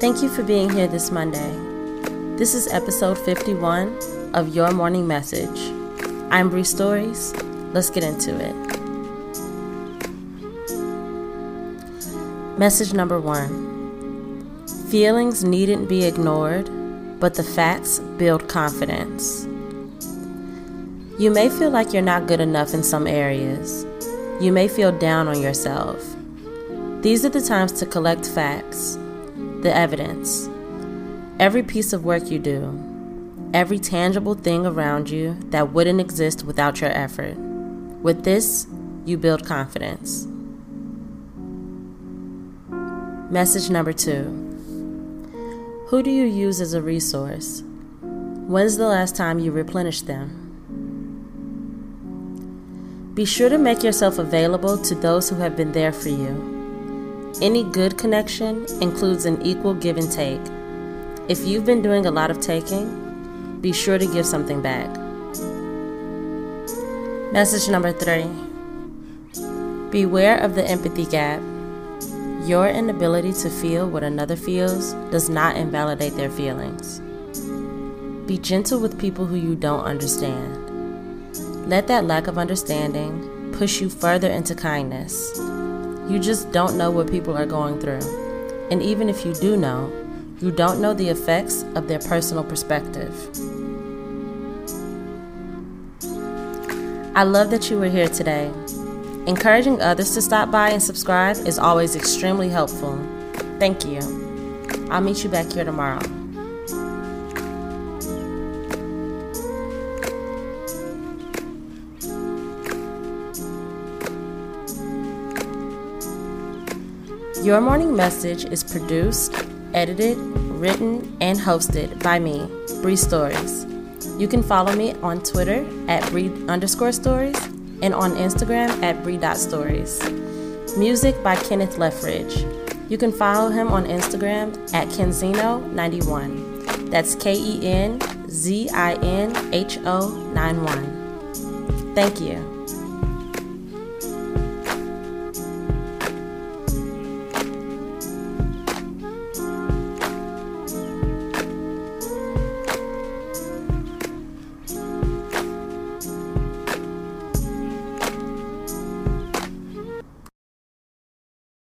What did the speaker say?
Thank you for being here this Monday. This is episode 51 of Your Morning Message. I'm Bree Stories. Let's get into it. Message number one Feelings needn't be ignored, but the facts build confidence. You may feel like you're not good enough in some areas. You may feel down on yourself. These are the times to collect facts, the evidence, every piece of work you do, every tangible thing around you that wouldn't exist without your effort. With this, you build confidence. Message number two Who do you use as a resource? When's the last time you replenished them? Be sure to make yourself available to those who have been there for you. Any good connection includes an equal give and take. If you've been doing a lot of taking, be sure to give something back. Message number three Beware of the empathy gap. Your inability to feel what another feels does not invalidate their feelings. Be gentle with people who you don't understand. Let that lack of understanding push you further into kindness. You just don't know what people are going through. And even if you do know, you don't know the effects of their personal perspective. I love that you were here today. Encouraging others to stop by and subscribe is always extremely helpful. Thank you. I'll meet you back here tomorrow. Your Morning Message is produced, edited, written, and hosted by me, Bree Stories. You can follow me on Twitter at Bree underscore stories and on Instagram at Bree.stories. Music by Kenneth Leffridge. You can follow him on Instagram at Kenzinho91. That's K E N Z I N H O 91. Thank you.